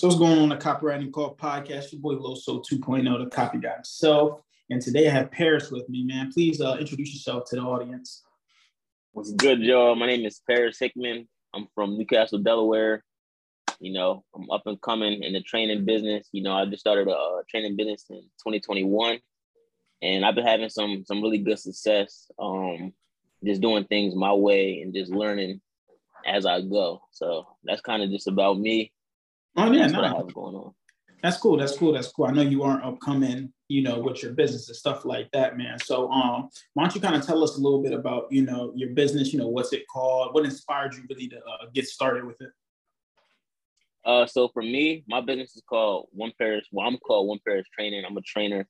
So what's going on the Copywriting Call podcast? Your boy Loso 2.0, the copy guy himself. And today I have Paris with me, man. Please uh, introduce yourself to the audience. What's good, y'all? My name is Paris Hickman. I'm from New Castle, Delaware. You know, I'm up and coming in the training business. You know, I just started a, training business in 2021, and I've been having some some really good success. Um, just doing things my way and just learning as I go. So that's kind of just about me. Oh yeah, that's no. what I have going on. That's cool. That's cool. That's cool. I know you aren't upcoming, you know, with your business and stuff like that, man. So, um, why don't you kind of tell us a little bit about, you know, your business? You know, what's it called? What inspired you really to uh, get started with it? Uh, so for me, my business is called One Paris. Well, I'm called One Paris Training. I'm a trainer.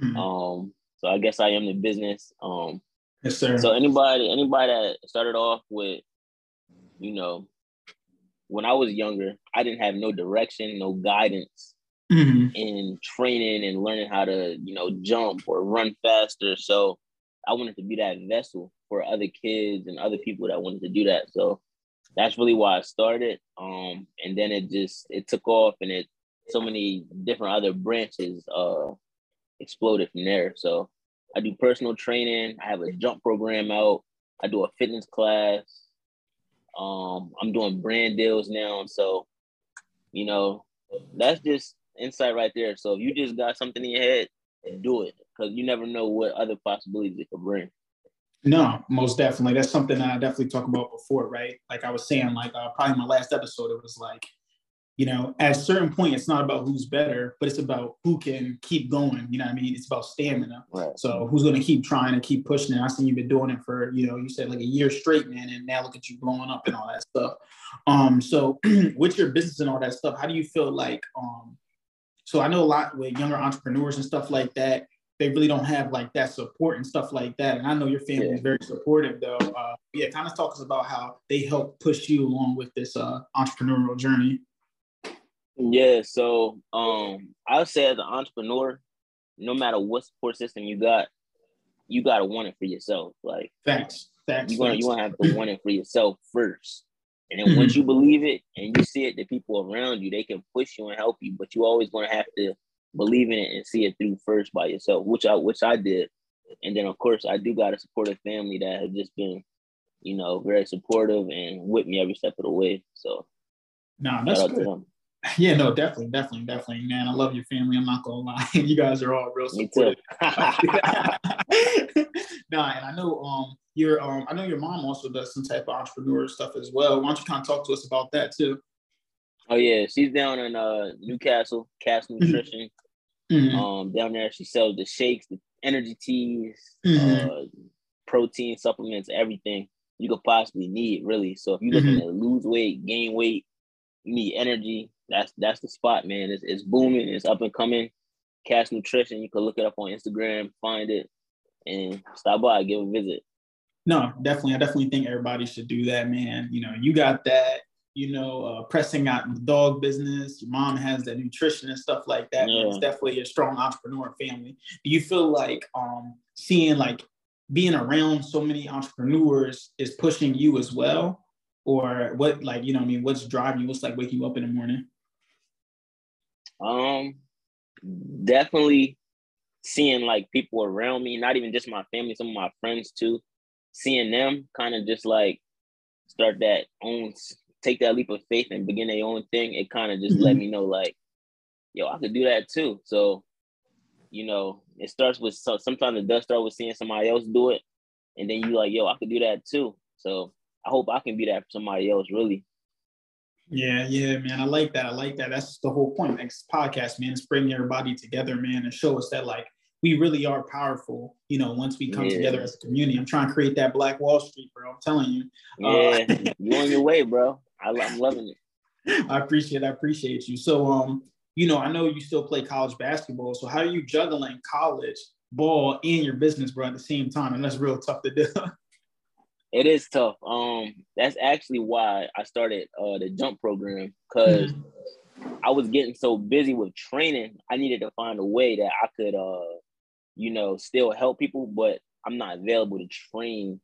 Mm-hmm. Um, so I guess I am the business. Um, yes, sir. So anybody, anybody that started off with, you know, when I was younger, I didn't have no direction, no guidance mm-hmm. in training and learning how to, you know, jump or run faster. So I wanted to be that vessel for other kids and other people that wanted to do that. So that's really why I started. Um, and then it just it took off and it so many different other branches uh exploded from there. So I do personal training, I have a jump program out, I do a fitness class, um, I'm doing brand deals now. So, you know, that's just insight right there. So if you just got something in your head, do it because you never know what other possibilities it could bring. No, most definitely. That's something that I definitely talked about before, right? Like I was saying, like uh, probably my last episode, it was like you know, at a certain point, it's not about who's better, but it's about who can keep going. You know I mean? It's about stamina. Right. So who's going to keep trying and keep pushing it? I seen you've been doing it for, you know, you said like a year straight, man, and now look at you blowing up and all that stuff. Um, so with your business and all that stuff, how do you feel like, um, so I know a lot with younger entrepreneurs and stuff like that, they really don't have like that support and stuff like that. And I know your family yeah. is very supportive though. Uh, yeah, kind of talk us about how they help push you along with this uh, entrepreneurial journey. Yeah, so um, I would say as an entrepreneur, no matter what support system you got, you gotta want it for yourself. Like thanks, thanks. You gonna you gonna have to want it for yourself first, and then mm-hmm. once you believe it and you see it, the people around you they can push you and help you, but you always gonna have to believe in it and see it through first by yourself, which I which I did, and then of course I do got a supportive family that has just been, you know, very supportive and with me every step of the way. So, no, nah, that's good. Yeah, no, definitely, definitely, definitely, man. I love your family. I'm not gonna lie. you guys are all real supportive. nah, and I know um your um I know your mom also does some type of entrepreneur stuff as well. Why don't you kind of talk to us about that too? Oh yeah, she's down in uh New Castle, Cast mm-hmm. Nutrition. Mm-hmm. Um, down there she sells the shakes, the energy teas, mm-hmm. uh, protein supplements, everything you could possibly need, really. So if you're looking mm-hmm. to lose weight, gain weight, you need energy, that's that's the spot, man. It's, it's booming. It's up and coming. Cast Nutrition. You can look it up on Instagram, find it, and stop by, give a visit. No, definitely. I definitely think everybody should do that, man. You know, you got that. You know, uh, pressing out in the dog business. Your mom has that nutrition and stuff like that. Yeah. It's definitely a strong entrepreneur family. Do you feel like um, seeing like being around so many entrepreneurs is pushing you as well? Or what, like, you know, I mean, what's driving you? What's like waking you up in the morning? Um, definitely seeing like people around me, not even just my family, some of my friends too, seeing them kind of just like start that own, take that leap of faith and begin their own thing. It kind of just mm-hmm. let me know like, yo, I could do that too. So, you know, it starts with so sometimes it does start with seeing somebody else do it, and then you like, yo, I could do that too. So I hope I can be that for somebody else, really. Yeah, yeah, man. I like that. I like that. That's the whole point. Next podcast, man, is bring everybody together, man, and show us that like we really are powerful. You know, once we come yeah. together as a community. I'm trying to create that Black Wall Street, bro. I'm telling you. Yeah, uh, you on your way, bro. I, I'm loving it. I appreciate. I appreciate you. So, um, you know, I know you still play college basketball. So, how are you juggling college ball and your business, bro, at the same time? And that's real tough to do. It is tough. Um, that's actually why I started uh the jump program because mm-hmm. I was getting so busy with training. I needed to find a way that I could uh, you know, still help people, but I'm not available to train.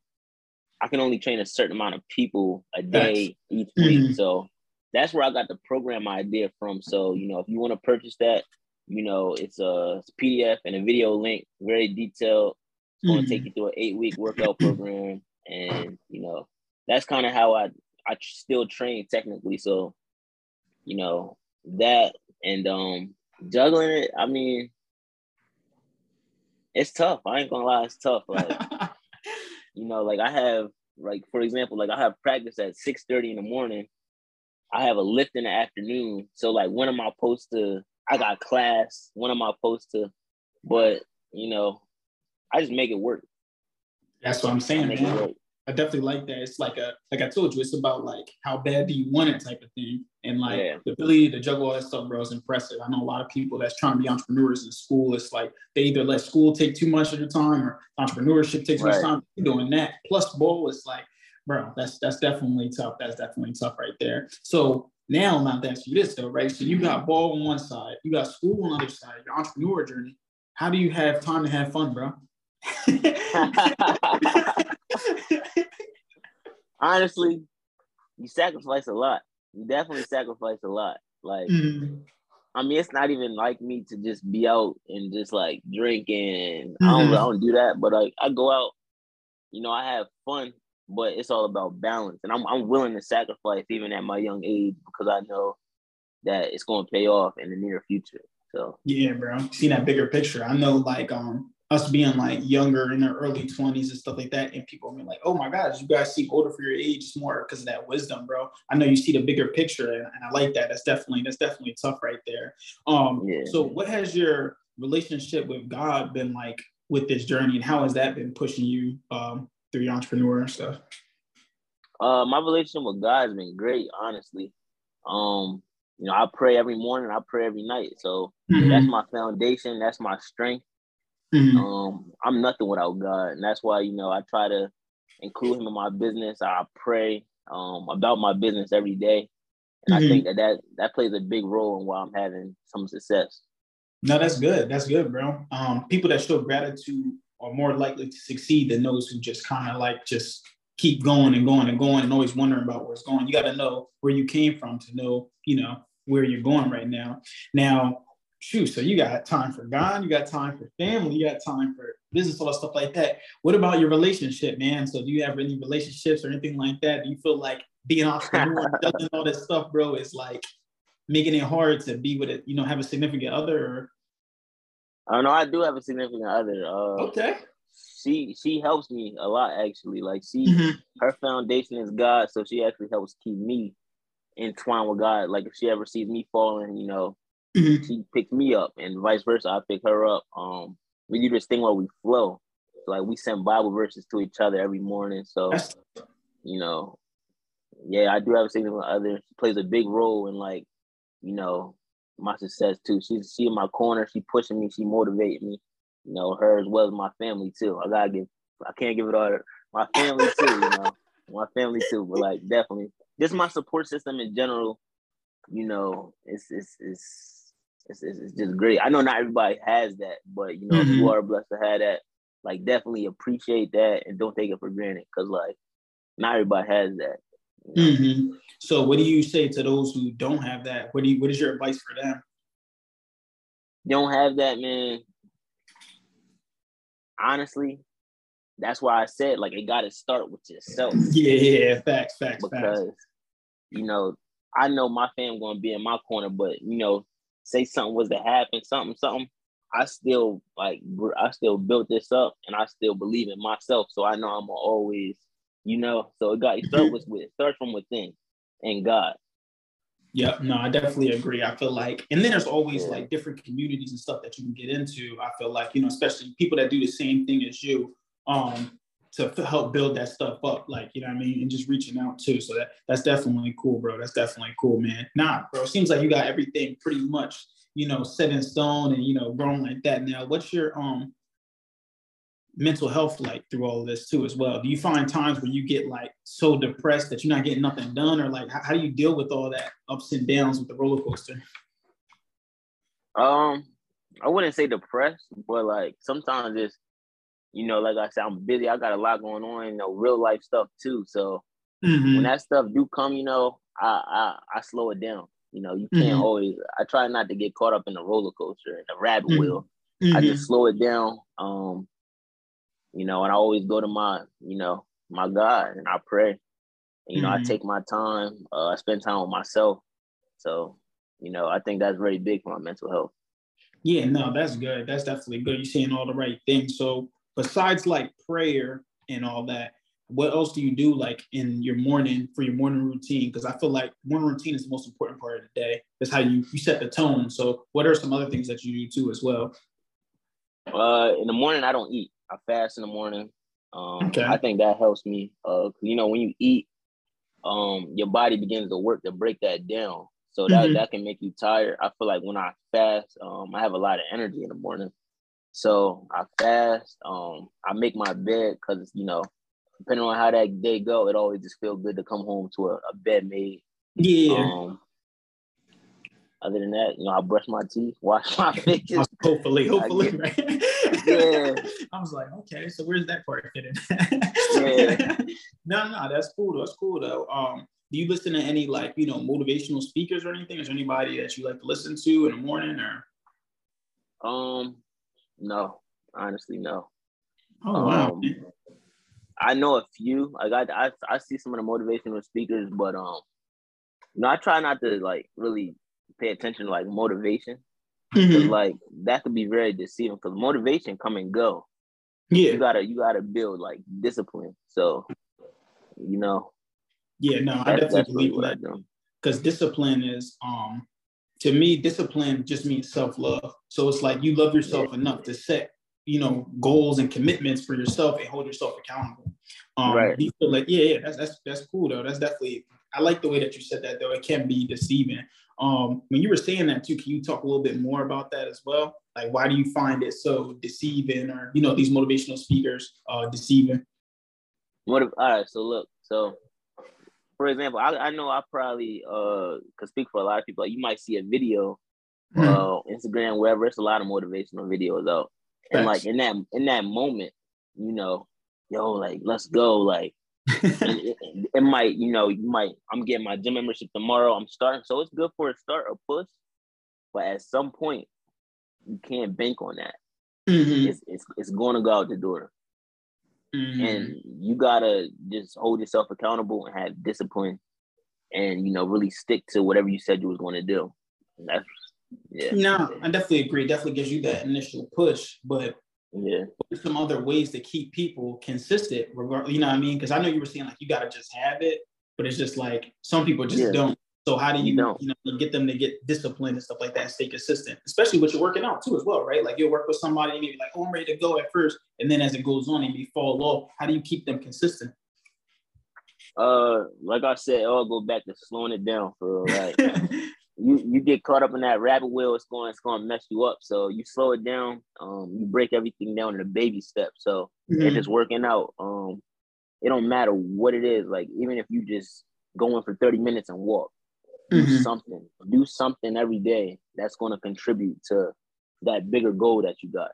I can only train a certain amount of people a day each week. Mm-hmm. So that's where I got the program idea from. So, you know, if you want to purchase that, you know, it's a, it's a PDF and a video link, very detailed. It's going to take mm-hmm. you through an eight week workout program. And, you know, that's kind of how I, I still train technically. So, you know, that and um juggling it, I mean, it's tough. I ain't gonna lie, it's tough. Like, you know, like I have, like for example, like I have practice at six thirty in the morning. I have a lift in the afternoon. So like, when am I supposed to? I got class. When am I supposed to? But you know, I just make it work. That's what I'm saying, man. I definitely like that. It's like a like I told you, it's about like how bad do you want it type of thing. And like yeah. the ability to juggle all that stuff, bro, is impressive. I know a lot of people that's trying to be entrepreneurs in school. It's like they either let school take too much of your time or entrepreneurship takes right. much time. You're doing that. Plus ball is like, bro, that's that's definitely tough. That's definitely tough right there. So now I'm not asking you this though, right? So you got ball on one side, you got school on the other side, your entrepreneur journey. How do you have time to have fun, bro? Honestly, you sacrifice a lot. You definitely sacrifice a lot. Like, mm-hmm. I mean, it's not even like me to just be out and just like drinking. Mm-hmm. I don't, I don't do that, but like I go out. You know, I have fun, but it's all about balance, and I'm I'm willing to sacrifice even at my young age because I know that it's going to pay off in the near future. So yeah, bro, see that bigger picture. I know, like, um, us being like younger in their early 20s and stuff like that. And people being like, oh my gosh, you guys seem older for your age. It's more because of that wisdom, bro. I know you see the bigger picture and, and I like that. That's definitely, that's definitely tough right there. Um, yeah. so what has your relationship with God been like with this journey and how has that been pushing you um, through your entrepreneur and stuff? Uh, my relationship with God has been great, honestly. Um, you know, I pray every morning, I pray every night. So mm-hmm. that's my foundation, that's my strength. Mm-hmm. Um, I'm nothing without God, and that's why you know I try to include Him in my business. I pray um, about my business every day, and mm-hmm. I think that, that that plays a big role in why I'm having some success. No, that's good. That's good, bro. Um, people that show gratitude are more likely to succeed than those who just kind of like just keep going and going and going and always wondering about where it's going. You got to know where you came from to know, you know, where you're going right now. Now, shoot, so you got time for God, you got time for family, you got time for business, all that stuff like that. What about your relationship, man? So do you have any relationships or anything like that? Do you feel like being entrepreneur, and all this stuff, bro, is like making it hard to be with it, you know, have a significant other or I don't know. I do have a significant other. Uh, okay. She she helps me a lot actually. Like she mm-hmm. her foundation is God, so she actually helps keep me entwined with God. Like if she ever sees me falling, you know, Mm-hmm. She picked me up, and vice versa. I pick her up. Um, we do this thing where we flow. So, like we send Bible verses to each other every morning. So, you know, yeah, I do have a significant other. She plays a big role in like, you know, my success too. She's she in my corner. She pushing me. She motivating me. You know, her as well as my family too. I gotta give. I can't give it all. To my family too. You know, my family too. But like, definitely, just my support system in general. You know, it's it's it's it's, it's, it's, just great. I know not everybody has that, but you know, mm-hmm. if you mm-hmm. are blessed to have that, like definitely appreciate that and don't take it for granted because like not everybody has that. You know? mm-hmm. So, what do you say to those who don't have that? What do you, what is your advice for them? You don't have that, man. Honestly, that's why I said like it got to start with yourself. Yeah, yeah, facts, facts, because facts. you know I know my fam gonna be in my corner, but you know say something was to happen, something, something, I still like I still built this up and I still believe in myself. So I know I'm always, you know, so it got it start with with start from within and God. Yep, no, I definitely agree. I feel like, and then there's always yeah. like different communities and stuff that you can get into. I feel like, you know, especially people that do the same thing as you, um, to help build that stuff up, like you know what I mean, and just reaching out too. So that that's definitely cool, bro. That's definitely cool, man. Nah, bro, seems like you got everything pretty much, you know, set in stone and you know, grown like that. Now, what's your um mental health like through all of this too as well? Do you find times where you get like so depressed that you're not getting nothing done, or like how, how do you deal with all that ups and downs with the roller coaster? Um, I wouldn't say depressed, but like sometimes it's you know, like I said, I'm busy. I got a lot going on, you know, real life stuff too. So mm-hmm. when that stuff do come, you know, I, I I slow it down. You know, you can't mm-hmm. always. I try not to get caught up in the roller coaster and the rabbit mm-hmm. wheel. Mm-hmm. I just slow it down. Um, you know, and I always go to my, you know, my God and I pray. And, you know, I mm-hmm. take my time. Uh, I spend time with myself. So, you know, I think that's very big for my mental health. Yeah, no, that's good. That's definitely good. You're saying all the right things. So, besides like prayer and all that, what else do you do like in your morning for your morning routine? Because I feel like morning routine is the most important part of the day. That's how you you set the tone. So, what are some other things that you do too as well? Uh, in the morning, I don't eat. I fast in the morning. Um, okay. I think that helps me. Uh, you know, when you eat, um, your body begins to work to break that down. So that mm-hmm. that can make you tired. I feel like when I fast, um, I have a lot of energy in the morning. So I fast. Um, I make my bed because you know, depending on how that day go, it always just feels good to come home to a, a bed made. Yeah. Um, other than that, you know, I brush my teeth, wash my face. hopefully, hopefully, right? yeah. I was like, okay, so where's that part fit in? yeah. no, no, that's cool. That's cool though. Um, do you listen to any like you know motivational speakers or anything? Is there anybody that you like to listen to in the morning or? Um, no, honestly, no. Oh wow. Um, I know a few. Like I, I, I see some of the motivational speakers, but um, no, I try not to like really pay attention to like motivation. Mm-hmm. Like that could be very deceiving because motivation come and go. Yeah, you gotta you gotta build like discipline. So, you know. Yeah, no, I definitely believe that. Because discipline is um to me, discipline just means self-love. So it's like you love yourself enough to set, you know, goals and commitments for yourself and hold yourself accountable. Um, right. You feel like, yeah, yeah, that's that's that's cool though. That's definitely. I like the way that you said that though. It can be deceiving. Um, when you were saying that too, can you talk a little bit more about that as well? Like, why do you find it so deceiving, or you know, these motivational speakers uh, deceiving? What? If, all right. So look. So, for example, I, I know I probably uh could speak for a lot of people. Like, you might see a video, mm-hmm. uh, Instagram, wherever. It's a lot of motivational videos out, and like in that in that moment, you know, yo, like let's go, like it, it, might, you know, you might. I'm getting my gym membership tomorrow. I'm starting, so it's good for a start, a push. But at some point, you can't bank on that. Mm-hmm. It's, it's it's going to go out the door, mm-hmm. and you gotta just hold yourself accountable and have discipline, and you know, really stick to whatever you said you was going to do. That's yeah. No, I definitely agree. definitely gives you that initial push, but yeah. some other ways to keep people consistent, you know what I mean? Because I know you were saying like you gotta just have it, but it's just like some people just yeah. don't. So how do you, you, you know get them to get disciplined and stuff like that and stay consistent, especially with your working out too as well, right? Like you'll work with somebody and maybe like, oh, I'm ready to go at first, and then as it goes on, and you fall off. How do you keep them consistent? Uh, like I said, I'll go back to slowing it down for right. you you get caught up in that rabbit wheel, it's going it's going to mess you up. So you slow it down. Um, you break everything down in a baby step. So mm-hmm. it's just working out. Um, it don't matter what it is. Like even if you just go in for thirty minutes and walk, do mm-hmm. something. Do something every day that's going to contribute to that bigger goal that you got.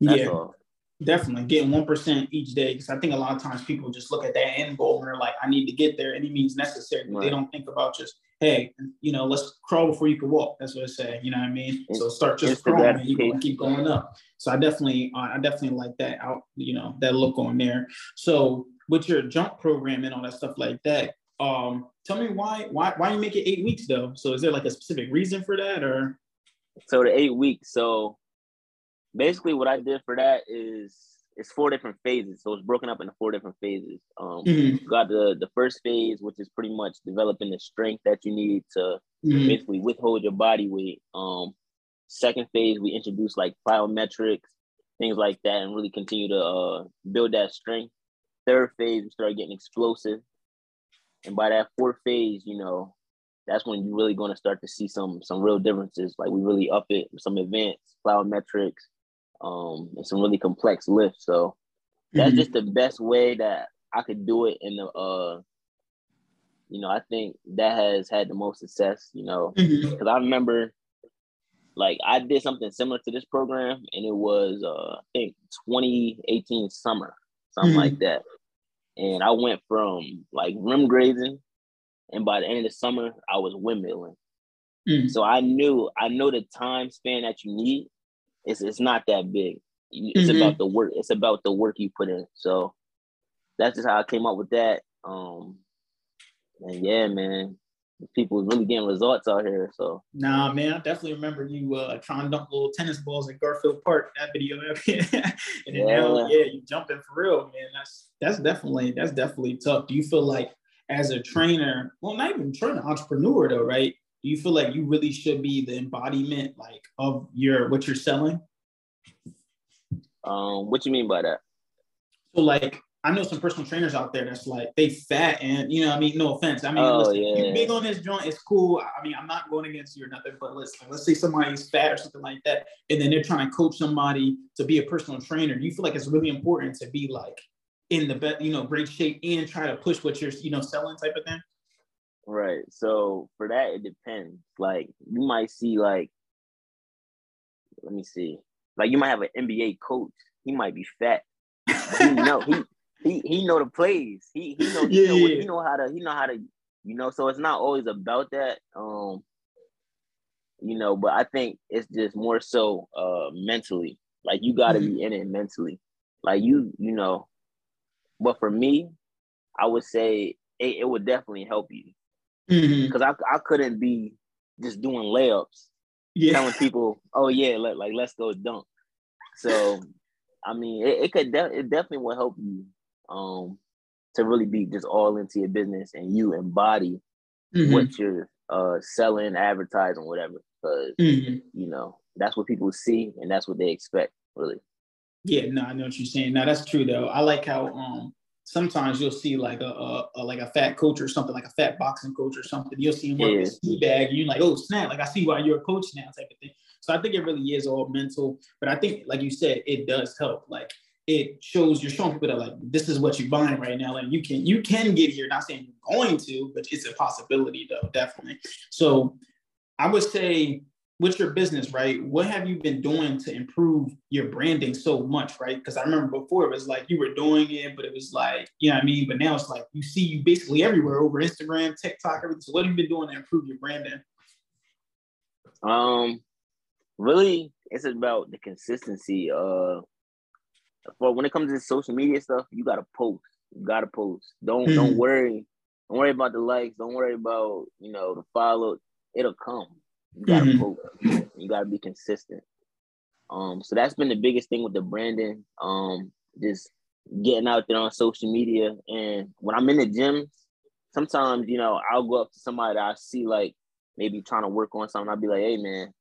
That's yeah. All. Definitely getting one percent each day because I think a lot of times people just look at that end goal and they're like, "I need to get there," any means necessary. But right. they don't think about just hey, you know, let's crawl before you can walk. That's what I say. You know what I mean? So start just crawling and you keep going up. So I definitely, I definitely like that out, you know, that look on there. So with your jump program and all that stuff like that, um, tell me why, why, why you make it eight weeks though? So is there like a specific reason for that or? So the eight weeks. So basically what I did for that is it's four different phases. So it's broken up into four different phases. Um, mm-hmm. got the the first phase, which is pretty much developing the strength that you need to mm-hmm. basically withhold your body weight. Um, second phase, we introduce like plyometrics, things like that, and really continue to uh, build that strength. Third phase, we start getting explosive, and by that fourth phase, you know, that's when you're really going to start to see some some real differences. Like we really up it, some advanced plyometrics, um, and some really complex lifts. So that's mm-hmm. just the best way that I could do it in the uh you know, I think that has had the most success, you know, because mm-hmm. I remember like I did something similar to this program and it was uh I think 2018 summer, something mm-hmm. like that. And I went from like rim grazing and by the end of the summer, I was windmilling. Mm. So I knew I know the time span that you need. It's it's not that big. It's mm-hmm. about the work. It's about the work you put in. So that's just how I came up with that. Um, and yeah, man, people really getting results out here. So nah, man, I definitely remember you uh, trying to dunk little tennis balls at Garfield Park. That video, and then yeah. now, yeah, you jumping for real, man. That's that's definitely that's definitely tough. Do you feel like as a trainer, well, not even trainer, entrepreneur though, right? Do you feel like you really should be the embodiment like of your what you're selling? Um, what you mean by that? So like I know some personal trainers out there that's like they fat and you know I mean no offense. I mean oh, listen, yeah. you big on this joint it's cool. I mean I'm not going against you or nothing but let's let's say somebody's fat or something like that and then they're trying to coach somebody to be a personal trainer do you feel like it's really important to be like in the best you know great shape and try to push what you're you know selling type of thing? Right so for that it depends. Like you might see like let me see. Like you might have an NBA coach he might be fat. He know he he he know the plays. He he know he, yeah, know, yeah. he know how to he know how to you know. So it's not always about that. Um, you know, but I think it's just more so uh mentally. Like you got to mm-hmm. be in it mentally. Like you you know. But for me, I would say it, it would definitely help you because mm-hmm. I I couldn't be just doing layups, yeah. telling people, oh yeah, let, like let's go dunk. So I mean, it, it could de- it definitely will help you um, to really be just all into your business and you embody mm-hmm. what you're uh, selling, advertising, whatever. Because mm-hmm. you know that's what people see and that's what they expect, really. Yeah, no, I know what you're saying. Now that's true though. I like how um sometimes you'll see like a, a, a, like a fat coach or something, like a fat boxing coach or something. You'll see him yeah. with bag, and you're like, oh snap! Like I see why you're a coach now, type of thing. So I think it really is all mental. But I think, like you said, it does help. Like it shows you're showing people that like this is what you're buying right now and you can you can get here not saying you're going to but it's a possibility though definitely. So i would say with your business right what have you been doing to improve your branding so much right? Because i remember before it was like you were doing it but it was like you know what i mean? But now it's like you see you basically everywhere over instagram tiktok everything. So what have you been doing to improve your branding? Um really it's about the consistency uh for when it comes to social media stuff, you gotta post. You gotta post. Don't mm. don't worry. Don't worry about the likes. Don't worry about you know the follow. It'll come. You gotta mm-hmm. post. You gotta be consistent. Um, so that's been the biggest thing with the branding. Um, just getting out there on social media. And when I'm in the gym, sometimes you know I'll go up to somebody that I see like maybe trying to work on something. I'll be like, "Hey, man,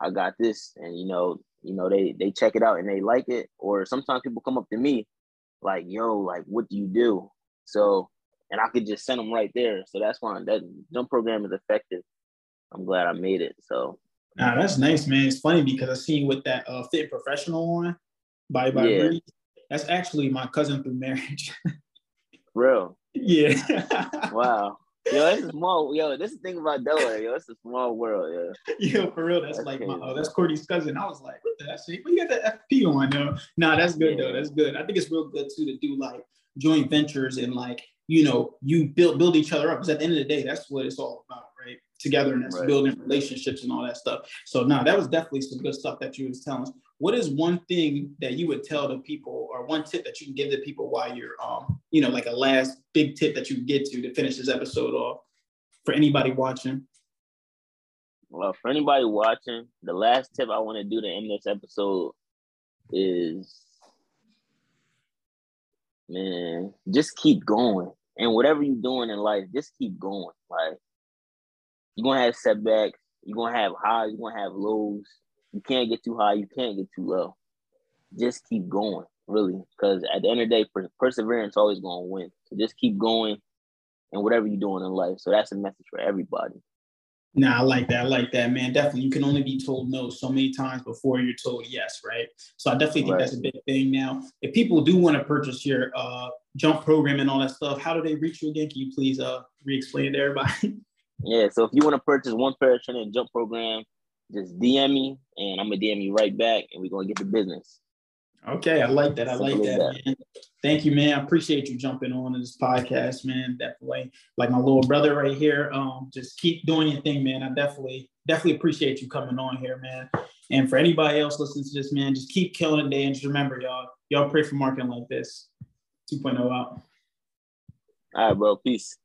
I got this," and you know you know they they check it out and they like it. Or sometimes people come up to me like yo like what do you do? So and i could just send them right there. So that's why that jump program is effective. I'm glad i made it. So. Nah, that's nice man. It's funny because i seen with that uh fit professional on by by yeah. that's actually my cousin through marriage. Real. Yeah. Wow yo, it's a small. Yo, this is the thing about Delaware. Yo, it's a small world. Yo, yo, for real. That's, that's like my. Oh, that's Courtney's cousin. I was like, what the heck? What you got the FP on though? Nah, that's good yeah. though. That's good. I think it's real good too to do like joint ventures and like you know you build build each other up because at the end of the day, that's what it's all about, right? Togetherness, right. building relationships, and all that stuff. So, nah, that was definitely some good stuff that you was telling us what is one thing that you would tell the people or one tip that you can give the people while you're um you know like a last big tip that you get to to finish this episode off for anybody watching? Well for anybody watching the last tip i want to do to end this episode is man just keep going. And whatever you're doing in life just keep going. Like you're gonna have setbacks you're gonna have highs you're gonna have lows you can't get too high, you can't get too low. Just keep going, really, because at the end of the day, perseverance always going to win. So just keep going and whatever you're doing in life. So that's a message for everybody. Nah, I like that. I like that, man. Definitely. You can only be told no so many times before you're told yes, right? So I definitely think right. that's a big thing now. If people do want to purchase your uh, jump program and all that stuff, how do they reach you again? Can you please uh, re-explain to everybody? Yeah, so if you want to purchase One Paris Training jump program, just DM me and I'm gonna DM you right back and we're gonna get the business. Okay, I like that. I like that, man. Thank you, man. I appreciate you jumping on this podcast, man. Definitely, like my little brother right here. Um, just keep doing your thing, man. I definitely, definitely appreciate you coming on here, man. And for anybody else listening to this, man, just keep killing it, day. And just remember, y'all, y'all pray for marketing like this. 2.0 out. All right, bro. Peace.